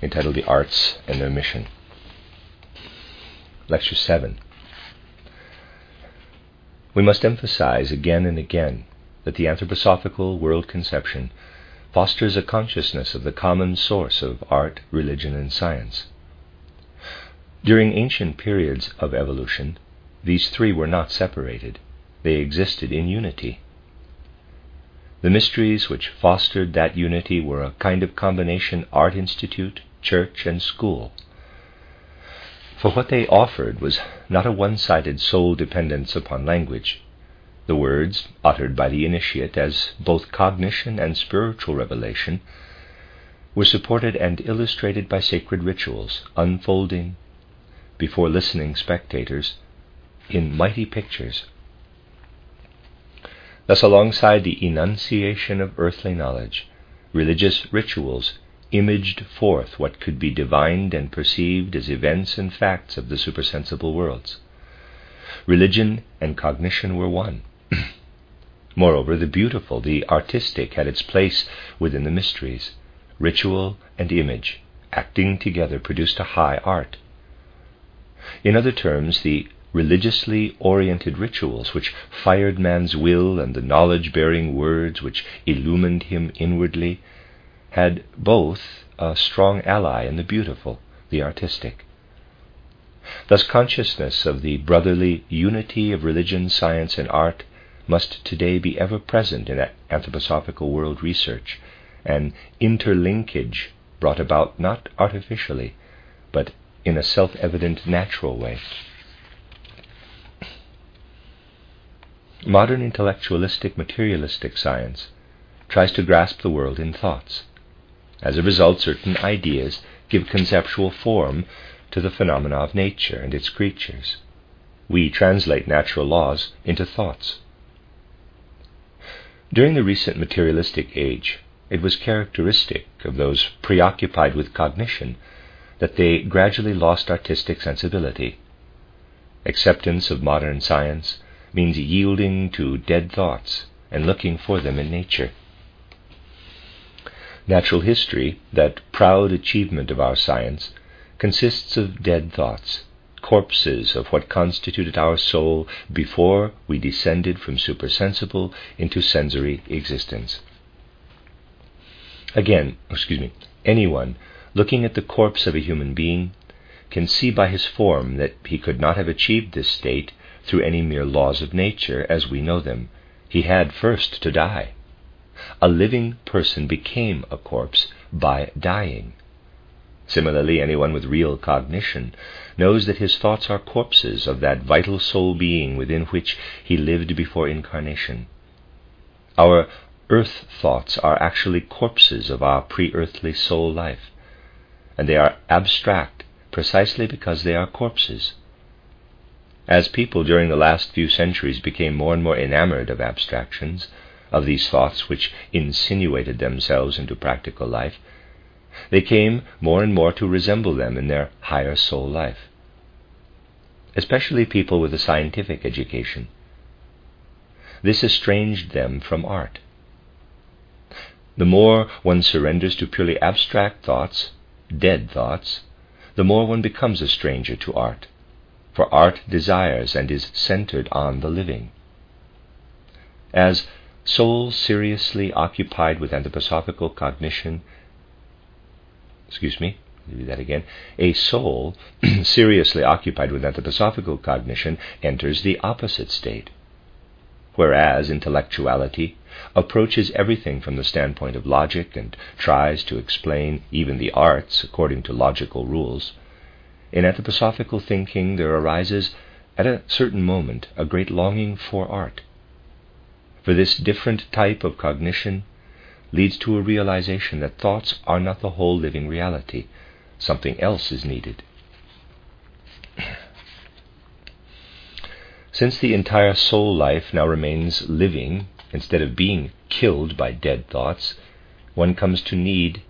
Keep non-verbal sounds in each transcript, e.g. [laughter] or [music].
entitled The Arts and Their Mission. Lecture 7. We must emphasize again and again that the anthroposophical world conception fosters a consciousness of the common source of art, religion, and science. During ancient periods of evolution, these three were not separated, they existed in unity. The mysteries which fostered that unity were a kind of combination art institute, church, and school. For what they offered was not a one sided sole dependence upon language. The words, uttered by the initiate as both cognition and spiritual revelation, were supported and illustrated by sacred rituals, unfolding before listening spectators in mighty pictures Thus, alongside the enunciation of earthly knowledge, religious rituals imaged forth what could be divined and perceived as events and facts of the supersensible worlds. Religion and cognition were one. [clears throat] Moreover, the beautiful, the artistic, had its place within the mysteries. Ritual and image, acting together, produced a high art. In other terms, the religiously oriented rituals which fired man's will and the knowledge bearing words which illumined him inwardly had both a strong ally in the beautiful, the artistic. Thus, consciousness of the brotherly unity of religion, science, and art must today be ever present in anthroposophical world research, an interlinkage brought about not artificially, but in a self evident natural way. Modern intellectualistic materialistic science tries to grasp the world in thoughts. As a result, certain ideas give conceptual form to the phenomena of nature and its creatures. We translate natural laws into thoughts. During the recent materialistic age, it was characteristic of those preoccupied with cognition that they gradually lost artistic sensibility. Acceptance of modern science means yielding to dead thoughts and looking for them in nature. Natural history, that proud achievement of our science, consists of dead thoughts, corpses of what constituted our soul before we descended from supersensible into sensory existence. Again, excuse me, anyone looking at the corpse of a human being can see by his form that he could not have achieved this state through any mere laws of nature as we know them. He had first to die. A living person became a corpse by dying. Similarly, anyone with real cognition knows that his thoughts are corpses of that vital soul being within which he lived before incarnation. Our earth thoughts are actually corpses of our pre earthly soul life, and they are abstract precisely because they are corpses. As people during the last few centuries became more and more enamored of abstractions, of these thoughts which insinuated themselves into practical life, they came more and more to resemble them in their higher soul life, especially people with a scientific education. This estranged them from art. The more one surrenders to purely abstract thoughts, dead thoughts, the more one becomes a stranger to art for art desires and is centered on the living. As soul seriously occupied with anthroposophical cognition, excuse me, do that again. A soul [clears throat] seriously occupied with anthroposophical cognition enters the opposite state, whereas intellectuality approaches everything from the standpoint of logic and tries to explain even the arts according to logical rules. In anthroposophical thinking, there arises at a certain moment a great longing for art. For this different type of cognition leads to a realization that thoughts are not the whole living reality, something else is needed. [clears throat] Since the entire soul life now remains living instead of being killed by dead thoughts, one comes to need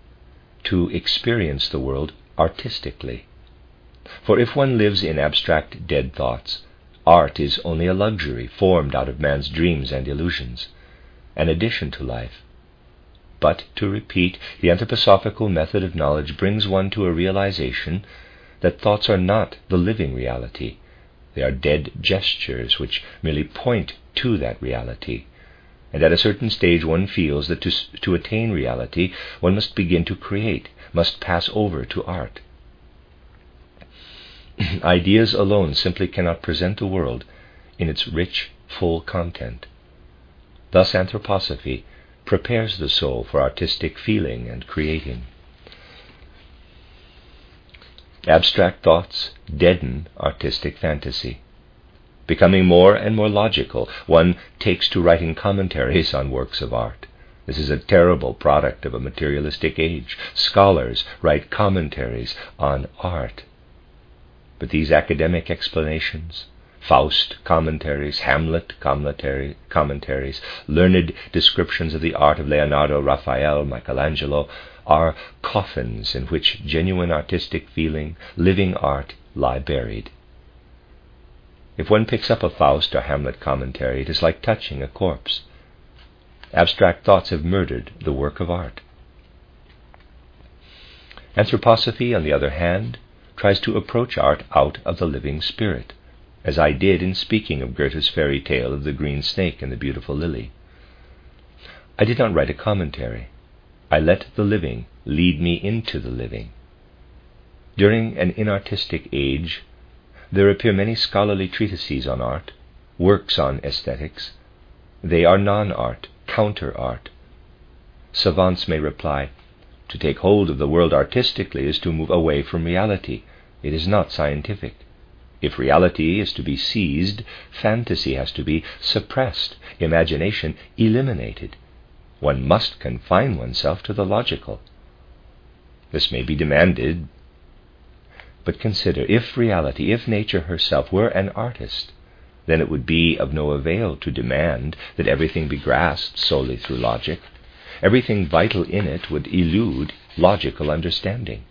to experience the world artistically. For if one lives in abstract dead thoughts, art is only a luxury formed out of man's dreams and illusions, an addition to life. But, to repeat, the anthroposophical method of knowledge brings one to a realization that thoughts are not the living reality. They are dead gestures which merely point to that reality. And at a certain stage, one feels that to, to attain reality, one must begin to create, must pass over to art. [clears throat] Ideas alone simply cannot present the world in its rich, full content. Thus, anthroposophy prepares the soul for artistic feeling and creating. Abstract thoughts deaden artistic fantasy. Becoming more and more logical, one takes to writing commentaries on works of art. This is a terrible product of a materialistic age. Scholars write commentaries on art. But these academic explanations, Faust commentaries, Hamlet commentary, commentaries, learned descriptions of the art of Leonardo, Raphael, Michelangelo, are coffins in which genuine artistic feeling, living art lie buried. If one picks up a Faust or Hamlet commentary, it is like touching a corpse. Abstract thoughts have murdered the work of art. Anthroposophy, on the other hand, tries to approach art out of the living spirit as I did in speaking of Goethe's fairy tale of the green snake and the beautiful lily. I did not write a commentary. I let the living lead me into the living. During an inartistic age, there appear many scholarly treatises on art, works on aesthetics. They are non art, counter art. Savants may reply, to take hold of the world artistically is to move away from reality. It is not scientific. If reality is to be seized, fantasy has to be suppressed, imagination eliminated. One must confine oneself to the logical. This may be demanded, but consider if reality, if nature herself were an artist, then it would be of no avail to demand that everything be grasped solely through logic. Everything vital in it would elude logical understanding.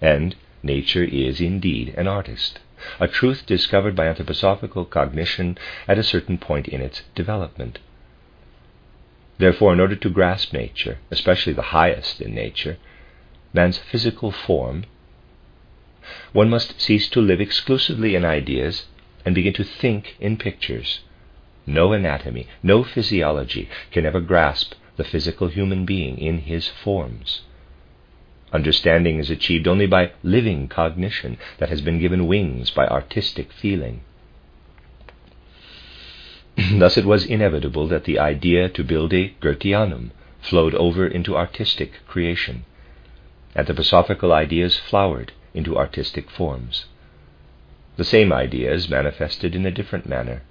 And nature is indeed an artist a truth discovered by anthroposophical cognition at a certain point in its development. Therefore, in order to grasp nature, especially the highest in nature, man's physical form, one must cease to live exclusively in ideas and begin to think in pictures. No anatomy, no physiology can ever grasp the physical human being in his forms. Understanding is achieved only by living cognition that has been given wings by artistic feeling. [clears throat] Thus it was inevitable that the idea to build a Goetheanum flowed over into artistic creation. Anthroposophical ideas flowered into artistic forms. The same ideas manifested in a different manner.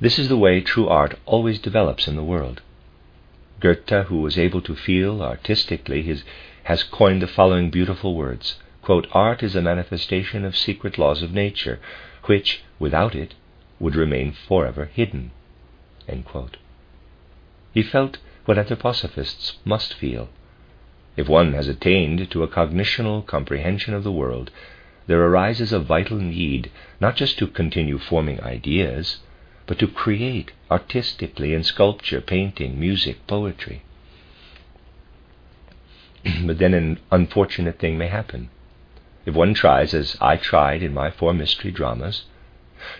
This is the way true art always develops in the world. Goethe, who was able to feel artistically, his, has coined the following beautiful words quote, Art is a manifestation of secret laws of nature, which, without it, would remain forever hidden. He felt what anthroposophists must feel. If one has attained to a cognitional comprehension of the world, there arises a vital need not just to continue forming ideas, but to create artistically in sculpture, painting, music, poetry. [clears throat] but then an unfortunate thing may happen. If one tries, as I tried in my four mystery dramas,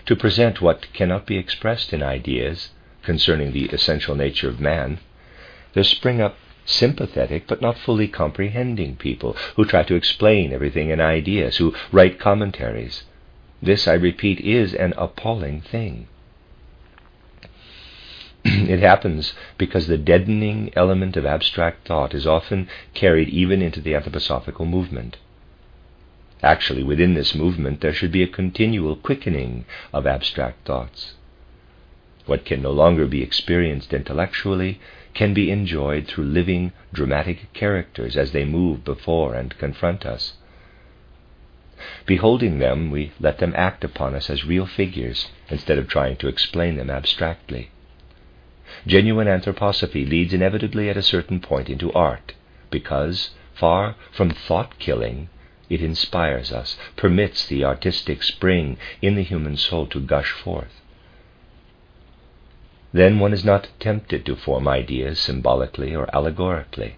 to present what cannot be expressed in ideas concerning the essential nature of man, there spring up sympathetic but not fully comprehending people who try to explain everything in ideas, who write commentaries. This, I repeat, is an appalling thing. [clears throat] it happens because the deadening element of abstract thought is often carried even into the anthroposophical movement. Actually, within this movement, there should be a continual quickening of abstract thoughts. What can no longer be experienced intellectually can be enjoyed through living, dramatic characters as they move before and confront us. Beholding them, we let them act upon us as real figures instead of trying to explain them abstractly. Genuine anthroposophy leads inevitably at a certain point into art, because, far from thought killing, it inspires us, permits the artistic spring in the human soul to gush forth. Then one is not tempted to form ideas symbolically or allegorically,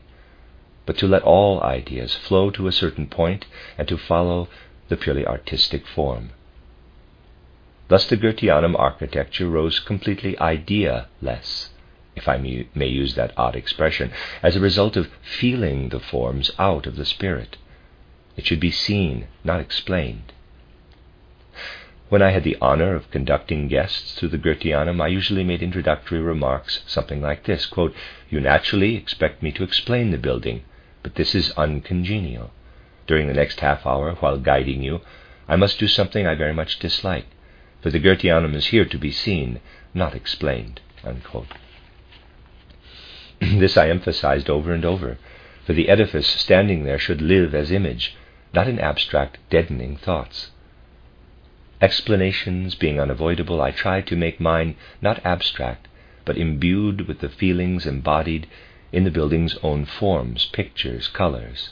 but to let all ideas flow to a certain point and to follow the purely artistic form. Thus the Goetheanum architecture rose completely idea-less, if I may use that odd expression, as a result of feeling the forms out of the spirit. It should be seen, not explained. When I had the honor of conducting guests through the Goetheanum, I usually made introductory remarks, something like this quote, You naturally expect me to explain the building, but this is uncongenial. During the next half hour, while guiding you, I must do something I very much dislike, for the Goetheanum is here to be seen, not explained. [clears throat] this I emphasized over and over, for the edifice standing there should live as image, not in abstract, deadening thoughts. Explanations being unavoidable, I tried to make mine not abstract, but imbued with the feelings embodied in the building's own forms, pictures, colors.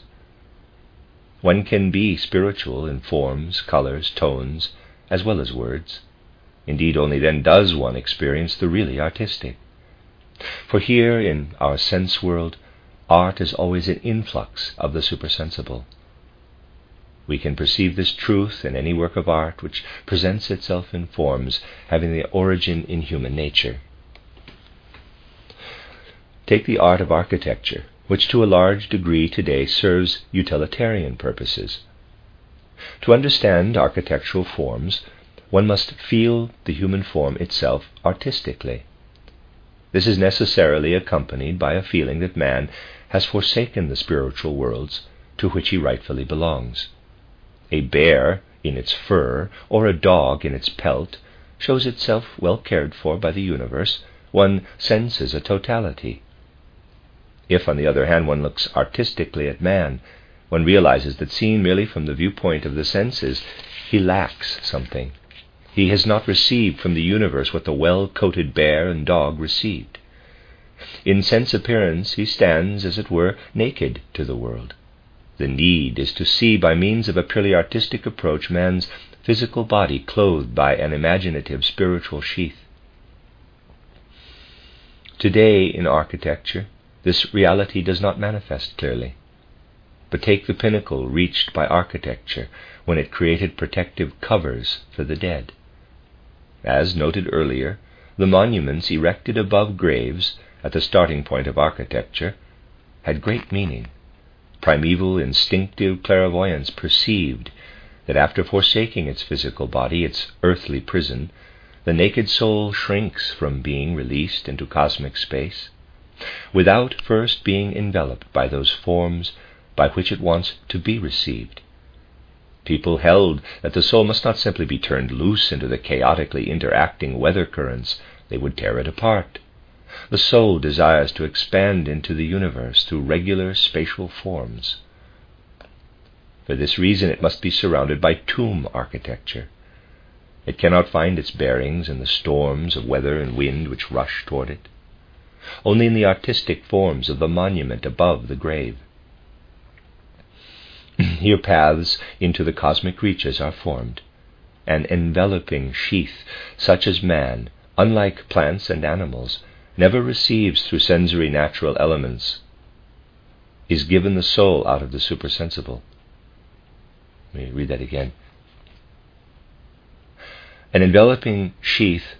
One can be spiritual in forms, colors, tones, as well as words. Indeed, only then does one experience the really artistic. For here, in our sense world, art is always an influx of the supersensible. We can perceive this truth in any work of art which presents itself in forms having their origin in human nature. Take the art of architecture, which to a large degree today serves utilitarian purposes. To understand architectural forms, one must feel the human form itself artistically. This is necessarily accompanied by a feeling that man has forsaken the spiritual worlds to which he rightfully belongs. A bear in its fur, or a dog in its pelt, shows itself well cared for by the universe. One senses a totality. If, on the other hand, one looks artistically at man, one realizes that seen merely from the viewpoint of the senses, he lacks something. He has not received from the universe what the well coated bear and dog received. In sense appearance, he stands, as it were, naked to the world. The need is to see by means of a purely artistic approach man's physical body clothed by an imaginative spiritual sheath. Today, in architecture, this reality does not manifest clearly. But take the pinnacle reached by architecture when it created protective covers for the dead. As noted earlier, the monuments erected above graves at the starting point of architecture had great meaning primeval instinctive clairvoyance perceived that after forsaking its physical body, its earthly prison, the naked soul shrinks from being released into cosmic space, without first being enveloped by those forms by which it wants to be received. People held that the soul must not simply be turned loose into the chaotically interacting weather currents, they would tear it apart. The soul desires to expand into the universe through regular spatial forms. For this reason, it must be surrounded by tomb architecture. It cannot find its bearings in the storms of weather and wind which rush toward it, only in the artistic forms of the monument above the grave. [clears throat] Here paths into the cosmic reaches are formed, an enveloping sheath such as man, unlike plants and animals, never receives through sensory natural elements, is given the soul out of the supersensible. Let me read that again. An enveloping sheath,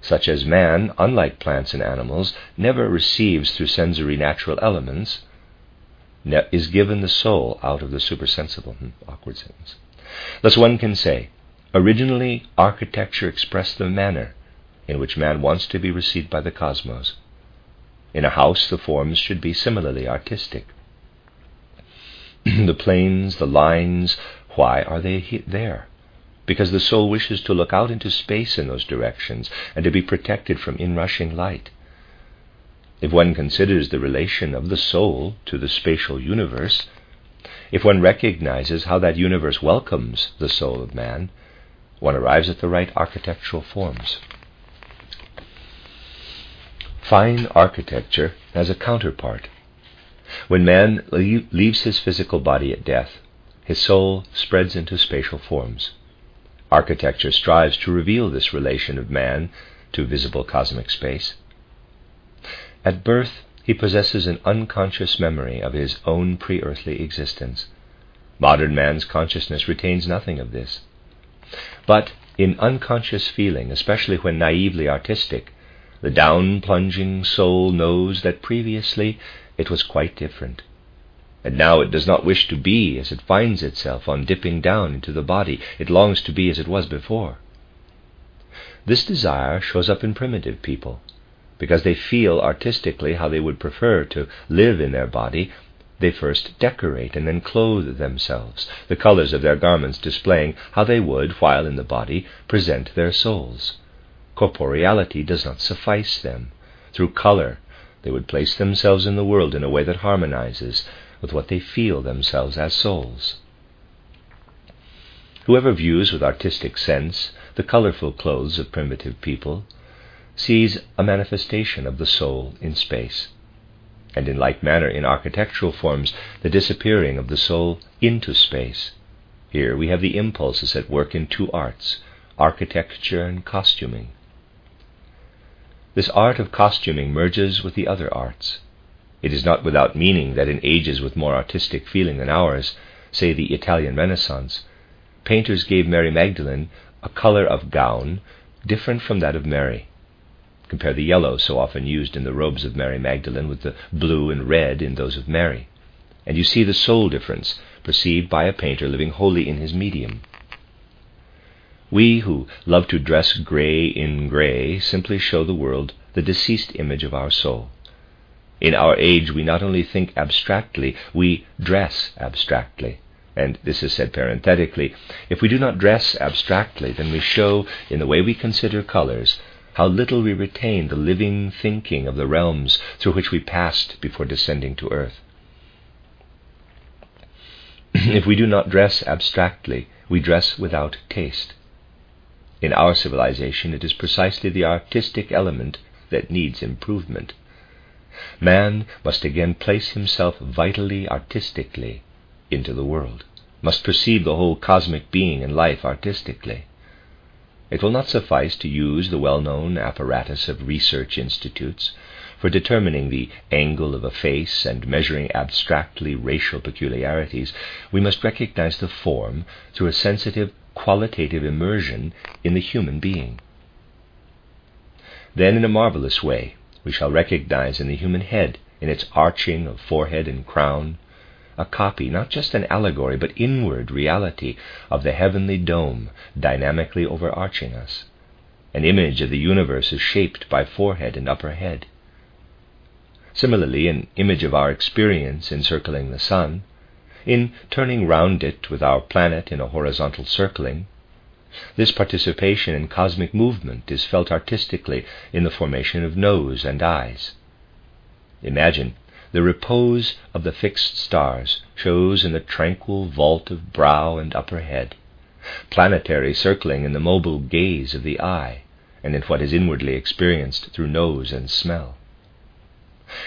such as man, unlike plants and animals, never receives through sensory natural elements, is given the soul out of the supersensible. Hmm, awkward sentence. Thus one can say, originally architecture expressed the manner in which man wants to be received by the cosmos. In a house, the forms should be similarly artistic. [clears throat] the planes, the lines, why are they he- there? Because the soul wishes to look out into space in those directions and to be protected from inrushing light. If one considers the relation of the soul to the spatial universe, if one recognizes how that universe welcomes the soul of man, one arrives at the right architectural forms. Fine architecture has a counterpart. When man leaves his physical body at death, his soul spreads into spatial forms. Architecture strives to reveal this relation of man to visible cosmic space. At birth, he possesses an unconscious memory of his own pre earthly existence. Modern man's consciousness retains nothing of this. But in unconscious feeling, especially when naively artistic, the down plunging soul knows that previously it was quite different. And now it does not wish to be as it finds itself on dipping down into the body. It longs to be as it was before. This desire shows up in primitive people because they feel artistically how they would prefer to live in their body. They first decorate and then clothe themselves, the colors of their garments displaying how they would, while in the body, present their souls. Corporeality does not suffice them. Through color, they would place themselves in the world in a way that harmonizes with what they feel themselves as souls. Whoever views with artistic sense the colorful clothes of primitive people sees a manifestation of the soul in space. And in like manner, in architectural forms, the disappearing of the soul into space. Here we have the impulses at work in two arts architecture and costuming. This art of costuming merges with the other arts. It is not without meaning that in ages with more artistic feeling than ours, say the Italian Renaissance, painters gave Mary Magdalene a color of gown different from that of Mary. Compare the yellow so often used in the robes of Mary Magdalene with the blue and red in those of Mary, and you see the soul difference perceived by a painter living wholly in his medium. We who love to dress gray in gray simply show the world the deceased image of our soul. In our age, we not only think abstractly, we dress abstractly. And this is said parenthetically. If we do not dress abstractly, then we show, in the way we consider colors, how little we retain the living thinking of the realms through which we passed before descending to earth. [clears throat] if we do not dress abstractly, we dress without taste. In our civilization, it is precisely the artistic element that needs improvement. Man must again place himself vitally, artistically into the world, must perceive the whole cosmic being and life artistically. It will not suffice to use the well known apparatus of research institutes for determining the angle of a face and measuring abstractly racial peculiarities. We must recognize the form through a sensitive qualitative immersion in the human being. Then, in a marvelous way, we shall recognize in the human head, in its arching of forehead and crown, a copy, not just an allegory, but inward reality of the heavenly dome dynamically overarching us. An image of the universe is shaped by forehead and upper head. Similarly, an image of our experience encircling the sun in turning round it with our planet in a horizontal circling. This participation in cosmic movement is felt artistically in the formation of nose and eyes. Imagine the repose of the fixed stars shows in the tranquil vault of brow and upper head, planetary circling in the mobile gaze of the eye, and in what is inwardly experienced through nose and smell.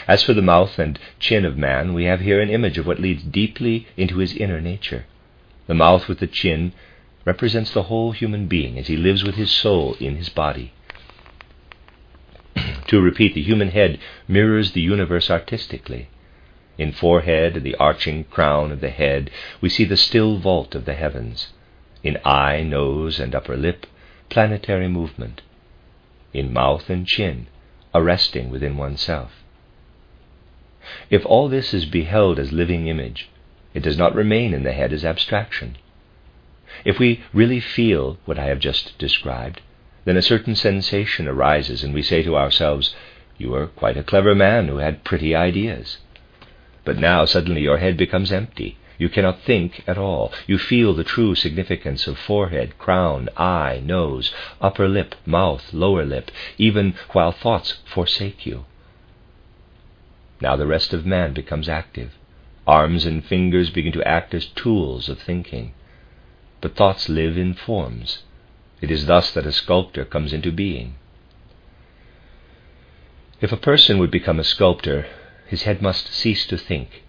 As for the mouth and chin of man, we have here an image of what leads deeply into his inner nature. The mouth with the chin represents the whole human being as he lives with his soul in his body. To repeat, the human head mirrors the universe artistically. In forehead and the arching crown of the head, we see the still vault of the heavens. In eye, nose, and upper lip, planetary movement. In mouth and chin, a resting within oneself. If all this is beheld as living image, it does not remain in the head as abstraction. If we really feel what I have just described, then a certain sensation arises, and we say to ourselves, You are quite a clever man who had pretty ideas. But now suddenly your head becomes empty. You cannot think at all. You feel the true significance of forehead, crown, eye, nose, upper lip, mouth, lower lip, even while thoughts forsake you. Now the rest of man becomes active. Arms and fingers begin to act as tools of thinking. But thoughts live in forms. It is thus that a sculptor comes into being. If a person would become a sculptor, his head must cease to think.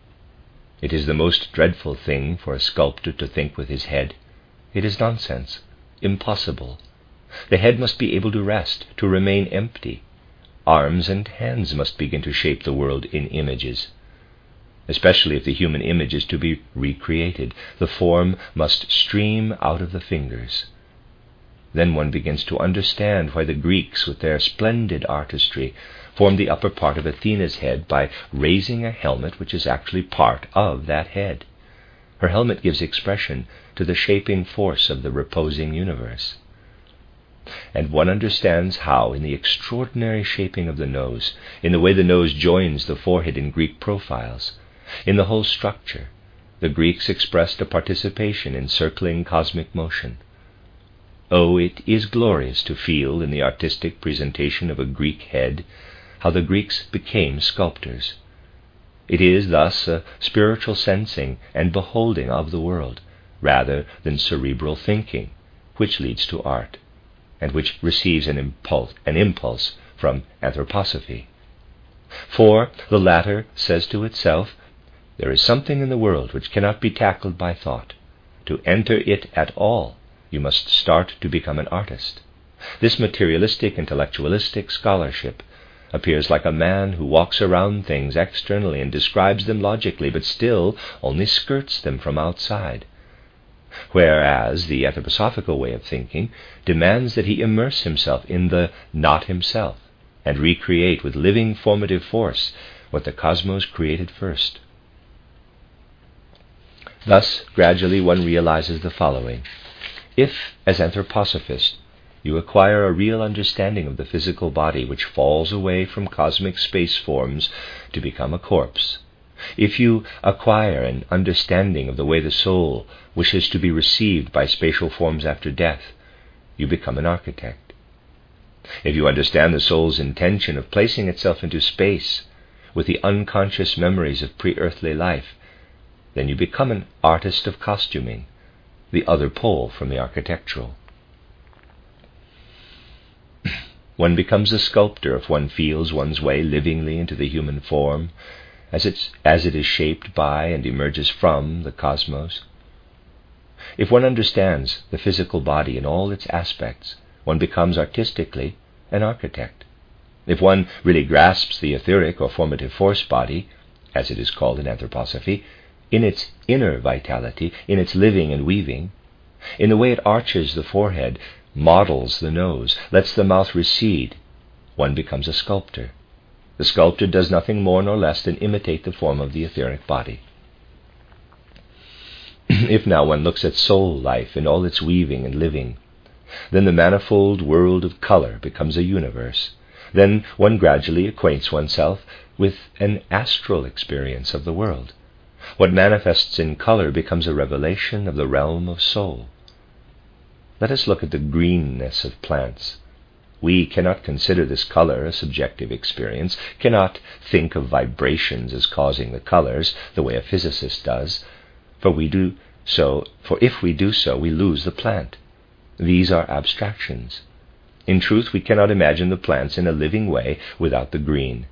It is the most dreadful thing for a sculptor to think with his head. It is nonsense, impossible. The head must be able to rest, to remain empty. Arms and hands must begin to shape the world in images. Especially if the human image is to be recreated, the form must stream out of the fingers. Then one begins to understand why the Greeks, with their splendid artistry, formed the upper part of Athena's head by raising a helmet which is actually part of that head. Her helmet gives expression to the shaping force of the reposing universe. And one understands how, in the extraordinary shaping of the nose, in the way the nose joins the forehead in Greek profiles, in the whole structure, the Greeks expressed a participation in circling cosmic motion. Oh, it is glorious to feel in the artistic presentation of a Greek head how the Greeks became sculptors. It is thus a spiritual sensing and beholding of the world, rather than cerebral thinking, which leads to art, and which receives an impulse, an impulse from anthroposophy. For the latter says to itself, There is something in the world which cannot be tackled by thought. To enter it at all, you must start to become an artist. This materialistic, intellectualistic scholarship appears like a man who walks around things externally and describes them logically, but still only skirts them from outside. Whereas the anthroposophical way of thinking demands that he immerse himself in the not himself and recreate with living formative force what the cosmos created first. Thus, gradually, one realizes the following. If, as anthroposophist, you acquire a real understanding of the physical body which falls away from cosmic space forms to become a corpse. If you acquire an understanding of the way the soul wishes to be received by spatial forms after death, you become an architect. If you understand the soul's intention of placing itself into space with the unconscious memories of pre earthly life, then you become an artist of costuming, the other pole from the architectural. [clears throat] One becomes a sculptor if one feels one's way livingly into the human form, as, it's, as it is shaped by and emerges from the cosmos. If one understands the physical body in all its aspects, one becomes artistically an architect. If one really grasps the etheric or formative force body, as it is called in anthroposophy, in its inner vitality, in its living and weaving, in the way it arches the forehead, models the nose, lets the mouth recede, one becomes a sculptor. The sculptor does nothing more nor less than imitate the form of the etheric body. [clears throat] if now one looks at soul life in all its weaving and living, then the manifold world of color becomes a universe. Then one gradually acquaints oneself with an astral experience of the world. What manifests in color becomes a revelation of the realm of soul. Let us look at the greenness of plants. We cannot consider this color a subjective experience, cannot think of vibrations as causing the colors the way a physicist does, for we do so, for if we do so, we lose the plant. These are abstractions. In truth, we cannot imagine the plants in a living way without the green.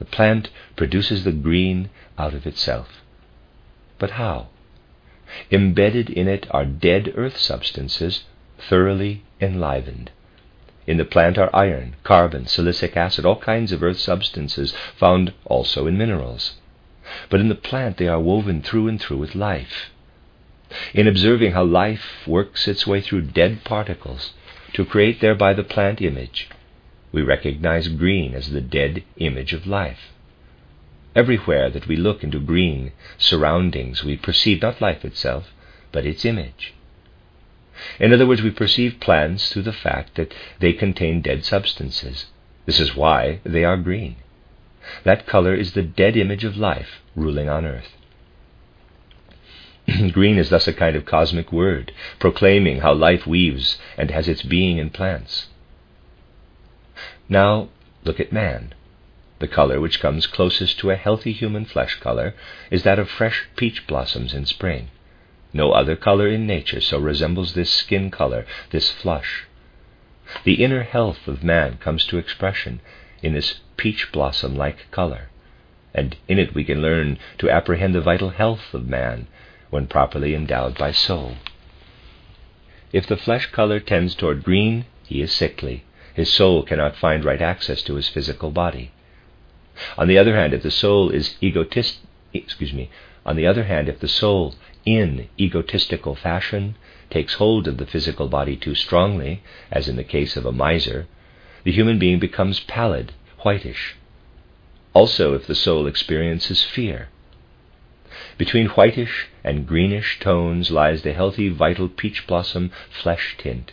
The plant produces the green out of itself. But how? Embedded in it are dead earth substances thoroughly enlivened. In the plant are iron, carbon, silicic acid, all kinds of earth substances found also in minerals. But in the plant they are woven through and through with life. In observing how life works its way through dead particles to create thereby the plant image, we recognize green as the dead image of life. Everywhere that we look into green surroundings, we perceive not life itself, but its image. In other words, we perceive plants through the fact that they contain dead substances. This is why they are green. That color is the dead image of life ruling on earth. [clears throat] green is thus a kind of cosmic word, proclaiming how life weaves and has its being in plants. Now, look at man. The color which comes closest to a healthy human flesh color is that of fresh peach blossoms in spring. No other color in nature so resembles this skin color, this flush. The inner health of man comes to expression in this peach blossom like color, and in it we can learn to apprehend the vital health of man when properly endowed by soul. If the flesh color tends toward green, he is sickly. His soul cannot find right access to his physical body. On the other hand, if the soul is egotist, excuse me, on the other hand, if the soul, in egotistical fashion, takes hold of the physical body too strongly, as in the case of a miser, the human being becomes pallid, whitish. Also, if the soul experiences fear. Between whitish and greenish tones lies the healthy, vital peach blossom flesh tint.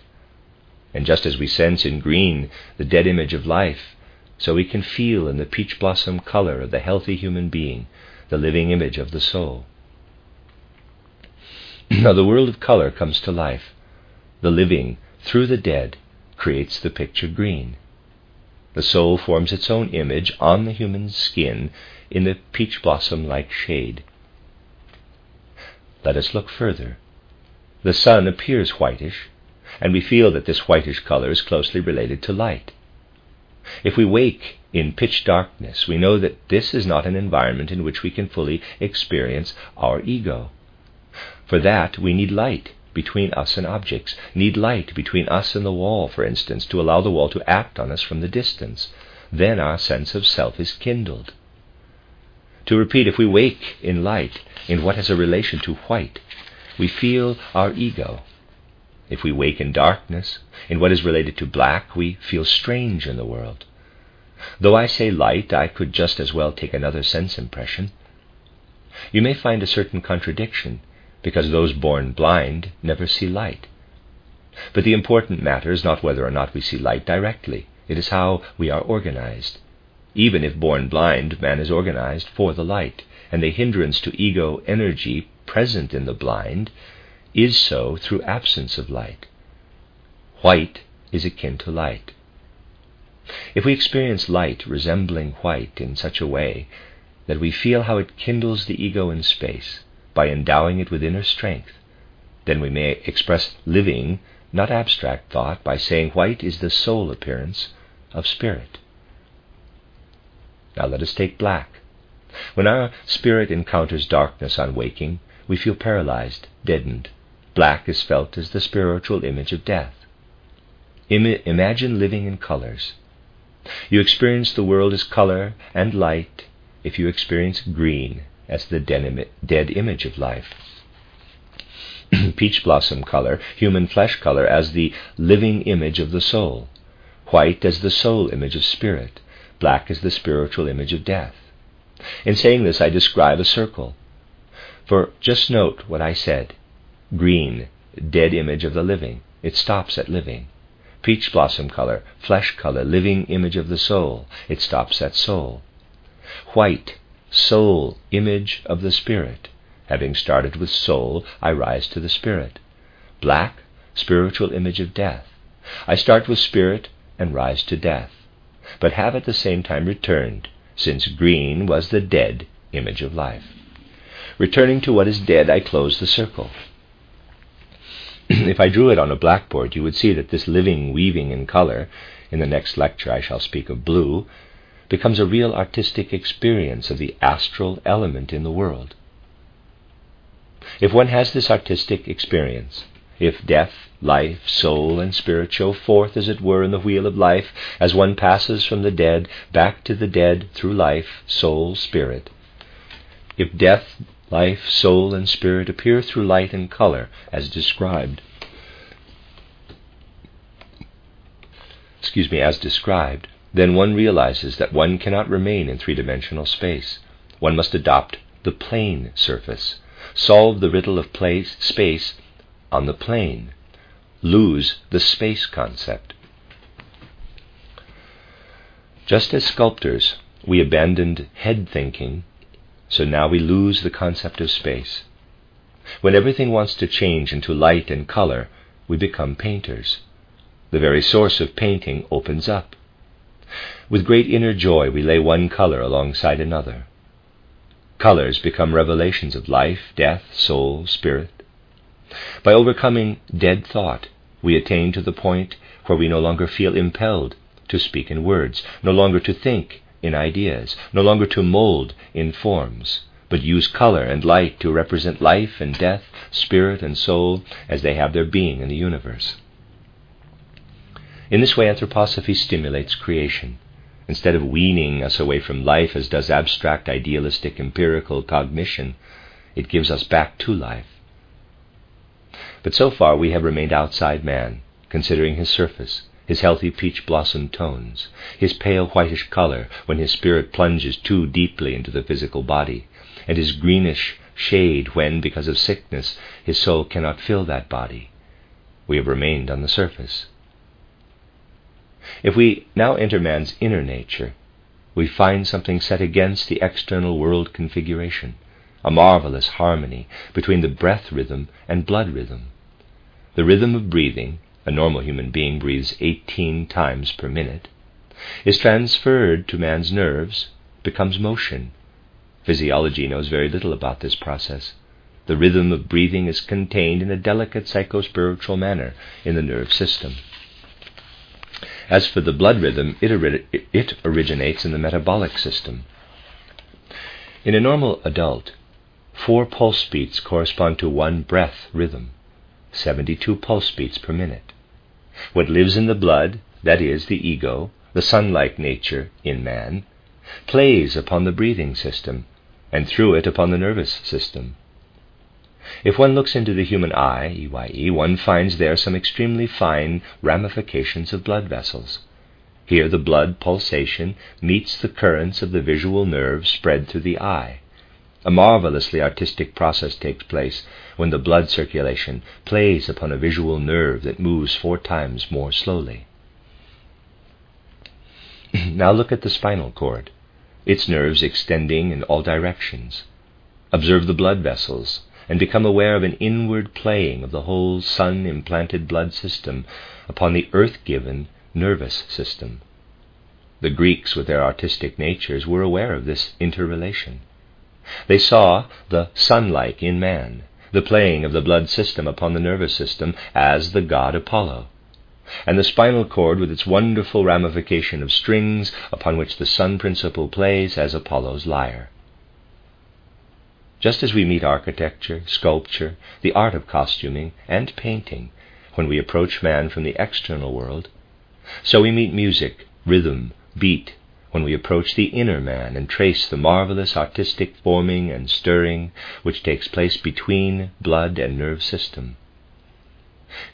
And just as we sense in green the dead image of life, so we can feel in the peach blossom color of the healthy human being the living image of the soul. [clears throat] now, the world of color comes to life. The living, through the dead, creates the picture green. The soul forms its own image on the human skin in the peach blossom like shade. Let us look further. The sun appears whitish, and we feel that this whitish color is closely related to light. If we wake in pitch darkness, we know that this is not an environment in which we can fully experience our ego. For that, we need light between us and objects, need light between us and the wall, for instance, to allow the wall to act on us from the distance. Then our sense of self is kindled. To repeat, if we wake in light, in what has a relation to white, we feel our ego. If we wake in darkness, in what is related to black, we feel strange in the world. Though I say light, I could just as well take another sense impression. You may find a certain contradiction, because those born blind never see light. But the important matter is not whether or not we see light directly, it is how we are organized. Even if born blind, man is organized for the light, and the hindrance to ego energy present in the blind is so through absence of light. White is akin to light. If we experience light resembling white in such a way that we feel how it kindles the ego in space by endowing it with inner strength, then we may express living, not abstract thought, by saying white is the soul appearance of spirit. Now let us take black. When our spirit encounters darkness on waking, we feel paralyzed, deadened. Black is felt as the spiritual image of death. Im- imagine living in colors. You experience the world as color and light if you experience green as the dead image of life. [clears throat] Peach blossom color, human flesh color, as the living image of the soul. White as the soul image of spirit. Black as the spiritual image of death. In saying this, I describe a circle. For just note what I said green, dead image of the living. It stops at living peach blossom color, flesh color, living image of the soul. It stops at soul. White, soul, image of the spirit. Having started with soul, I rise to the spirit. Black, spiritual image of death. I start with spirit and rise to death, but have at the same time returned, since green was the dead image of life. Returning to what is dead, I close the circle. [clears throat] if I drew it on a blackboard, you would see that this living weaving in color, in the next lecture I shall speak of blue, becomes a real artistic experience of the astral element in the world. If one has this artistic experience, if death, life, soul, and spirit show forth, as it were, in the wheel of life, as one passes from the dead back to the dead through life, soul, spirit, if death, life, soul, and spirit appear through light and color as described. Excuse me, as described, then one realizes that one cannot remain in three dimensional space. One must adopt the plane surface, solve the riddle of place, space on the plane, lose the space concept. Just as sculptors, we abandoned head thinking so now we lose the concept of space. When everything wants to change into light and color, we become painters. The very source of painting opens up. With great inner joy, we lay one color alongside another. Colors become revelations of life, death, soul, spirit. By overcoming dead thought, we attain to the point where we no longer feel impelled to speak in words, no longer to think in ideas, no longer to mold in forms, but use color and light to represent life and death, spirit and soul as they have their being in the universe. In this way, anthroposophy stimulates creation. Instead of weaning us away from life as does abstract, idealistic, empirical cognition, it gives us back to life. But so far we have remained outside man, considering his surface, his healthy peach blossom tones, his pale whitish color when his spirit plunges too deeply into the physical body, and his greenish shade when, because of sickness, his soul cannot fill that body. We have remained on the surface. If we now enter man's inner nature, we find something set against the external world configuration, a marvelous harmony between the breath rhythm and blood rhythm. The rhythm of breathing a normal human being breathes 18 times per minute, is transferred to man's nerves, becomes motion. Physiology knows very little about this process. The rhythm of breathing is contained in a delicate psychospiritual manner in the nerve system. As for the blood rhythm, it, ori- it originates in the metabolic system. In a normal adult, four pulse beats correspond to one breath rhythm, 72 pulse beats per minute. What lives in the blood, that is, the ego, the sun like nature in man, plays upon the breathing system, and through it upon the nervous system. If one looks into the human eye, EYE, one finds there some extremely fine ramifications of blood vessels. Here the blood pulsation meets the currents of the visual nerve spread through the eye. A marvelously artistic process takes place when the blood circulation plays upon a visual nerve that moves four times more slowly. [clears throat] now look at the spinal cord, its nerves extending in all directions. Observe the blood vessels and become aware of an inward playing of the whole sun implanted blood system upon the earth given nervous system. The Greeks, with their artistic natures, were aware of this interrelation. They saw the sun-like in man, the playing of the blood system upon the nervous system as the god Apollo, and the spinal cord with its wonderful ramification of strings upon which the sun principle plays as Apollo's lyre. Just as we meet architecture, sculpture, the art of costuming, and painting when we approach man from the external world, so we meet music, rhythm, beat, when we approach the inner man and trace the marvelous artistic forming and stirring which takes place between blood and nerve system.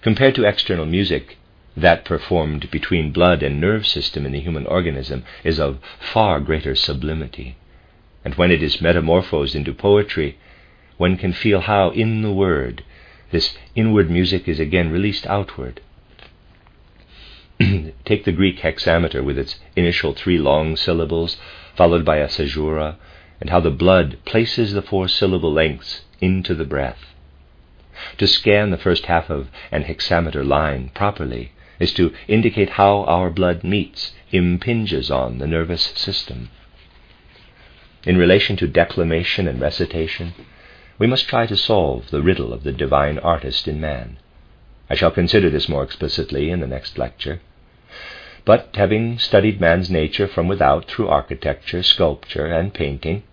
Compared to external music, that performed between blood and nerve system in the human organism is of far greater sublimity. And when it is metamorphosed into poetry, one can feel how, in the word, this inward music is again released outward [clears throat] Take the Greek hexameter with its initial three long syllables, followed by a caesura, and how the blood places the four syllable lengths into the breath. To scan the first half of an hexameter line properly is to indicate how our blood meets, impinges on the nervous system. In relation to declamation and recitation, we must try to solve the riddle of the divine artist in man. I shall consider this more explicitly in the next lecture. But having studied man's nature from without through architecture, sculpture, and painting,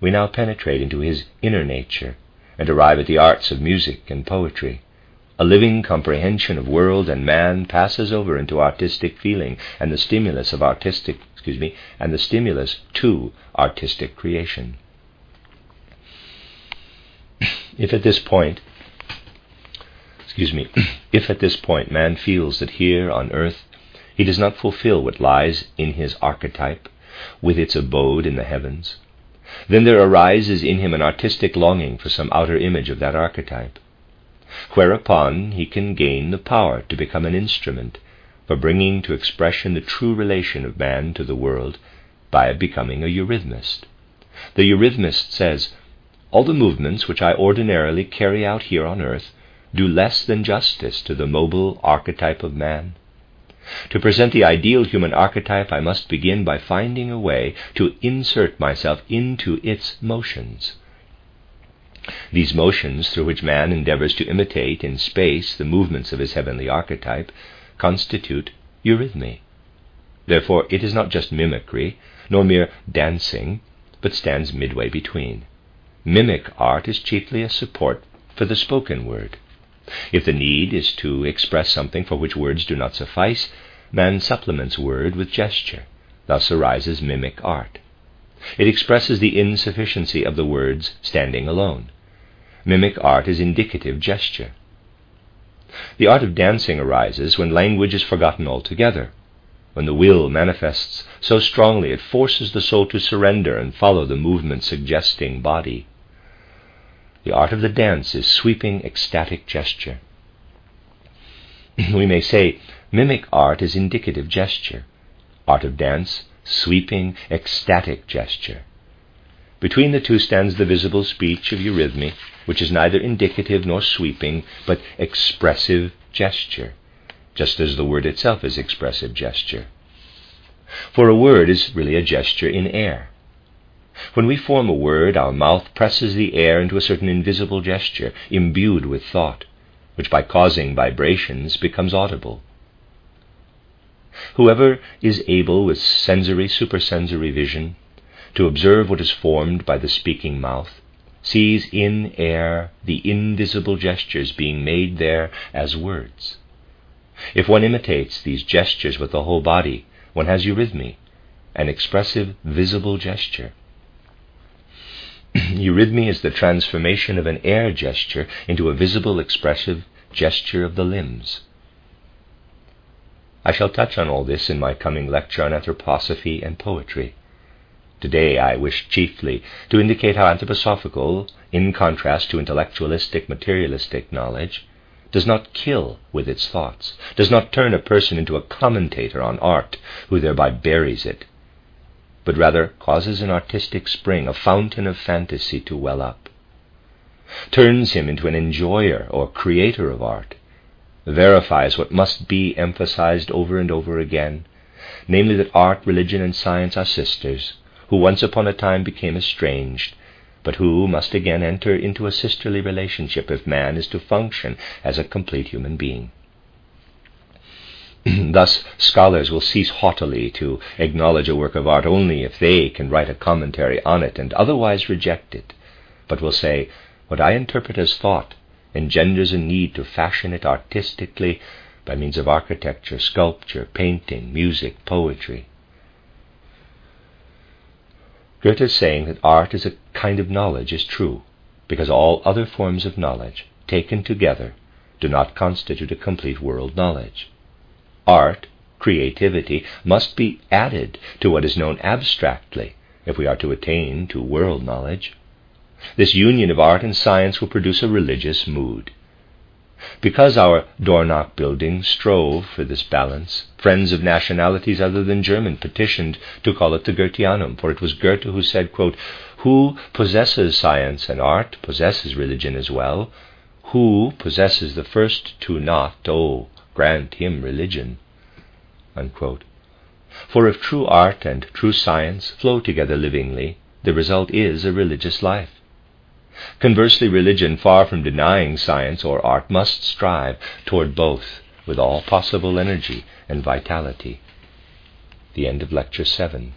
we now penetrate into his inner nature and arrive at the arts of music and poetry. A living comprehension of world and man passes over into artistic feeling and the stimulus of artistic, excuse me, and the stimulus to artistic creation. [clears throat] If at this point, excuse me, [clears throat] if at this point man feels that here on earth he does not fulfill what lies in his archetype, with its abode in the heavens. Then there arises in him an artistic longing for some outer image of that archetype, whereupon he can gain the power to become an instrument for bringing to expression the true relation of man to the world by becoming a eurythmist. The eurythmist says, All the movements which I ordinarily carry out here on earth do less than justice to the mobile archetype of man. To present the ideal human archetype, I must begin by finding a way to insert myself into its motions. These motions, through which man endeavors to imitate in space the movements of his heavenly archetype, constitute eurythmy. Therefore, it is not just mimicry, nor mere dancing, but stands midway between. Mimic art is chiefly a support for the spoken word. If the need is to express something for which words do not suffice, man supplements word with gesture. Thus arises mimic art. It expresses the insufficiency of the words standing alone. Mimic art is indicative gesture. The art of dancing arises when language is forgotten altogether, when the will manifests so strongly it forces the soul to surrender and follow the movement suggesting body. The art of the dance is sweeping, ecstatic gesture. [clears throat] we may say mimic art is indicative gesture, art of dance, sweeping, ecstatic gesture. Between the two stands the visible speech of eurythmy, which is neither indicative nor sweeping, but expressive gesture, just as the word itself is expressive gesture. For a word is really a gesture in air. When we form a word, our mouth presses the air into a certain invisible gesture, imbued with thought, which by causing vibrations becomes audible. Whoever is able with sensory, supersensory vision to observe what is formed by the speaking mouth sees in air the invisible gestures being made there as words. If one imitates these gestures with the whole body, one has eurythmy, an expressive, visible gesture. [clears throat] eurythmy is the transformation of an air gesture into a visible, expressive gesture of the limbs. I shall touch on all this in my coming lecture on anthroposophy and poetry. Today I wish chiefly to indicate how anthroposophical, in contrast to intellectualistic, materialistic knowledge, does not kill with its thoughts, does not turn a person into a commentator on art who thereby buries it, but rather causes an artistic spring, a fountain of fantasy to well up, turns him into an enjoyer or creator of art, verifies what must be emphasized over and over again, namely that art, religion, and science are sisters who once upon a time became estranged, but who must again enter into a sisterly relationship if man is to function as a complete human being. [clears throat] Thus, scholars will cease haughtily to acknowledge a work of art only if they can write a commentary on it and otherwise reject it, but will say, What I interpret as thought engenders a need to fashion it artistically by means of architecture, sculpture, painting, music, poetry. Goethe's saying that art is a kind of knowledge is true, because all other forms of knowledge, taken together, do not constitute a complete world knowledge. Art, creativity, must be added to what is known abstractly if we are to attain to world knowledge. This union of art and science will produce a religious mood. Because our Dornach building strove for this balance, friends of nationalities other than German petitioned to call it the Goetheanum, for it was Goethe who said, quote, Who possesses science and art possesses religion as well. Who possesses the first two not, oh, grant him religion. Unquote. For if true art and true science flow together livingly, the result is a religious life. Conversely, religion, far from denying science or art, must strive toward both with all possible energy and vitality. The end of Lecture 7.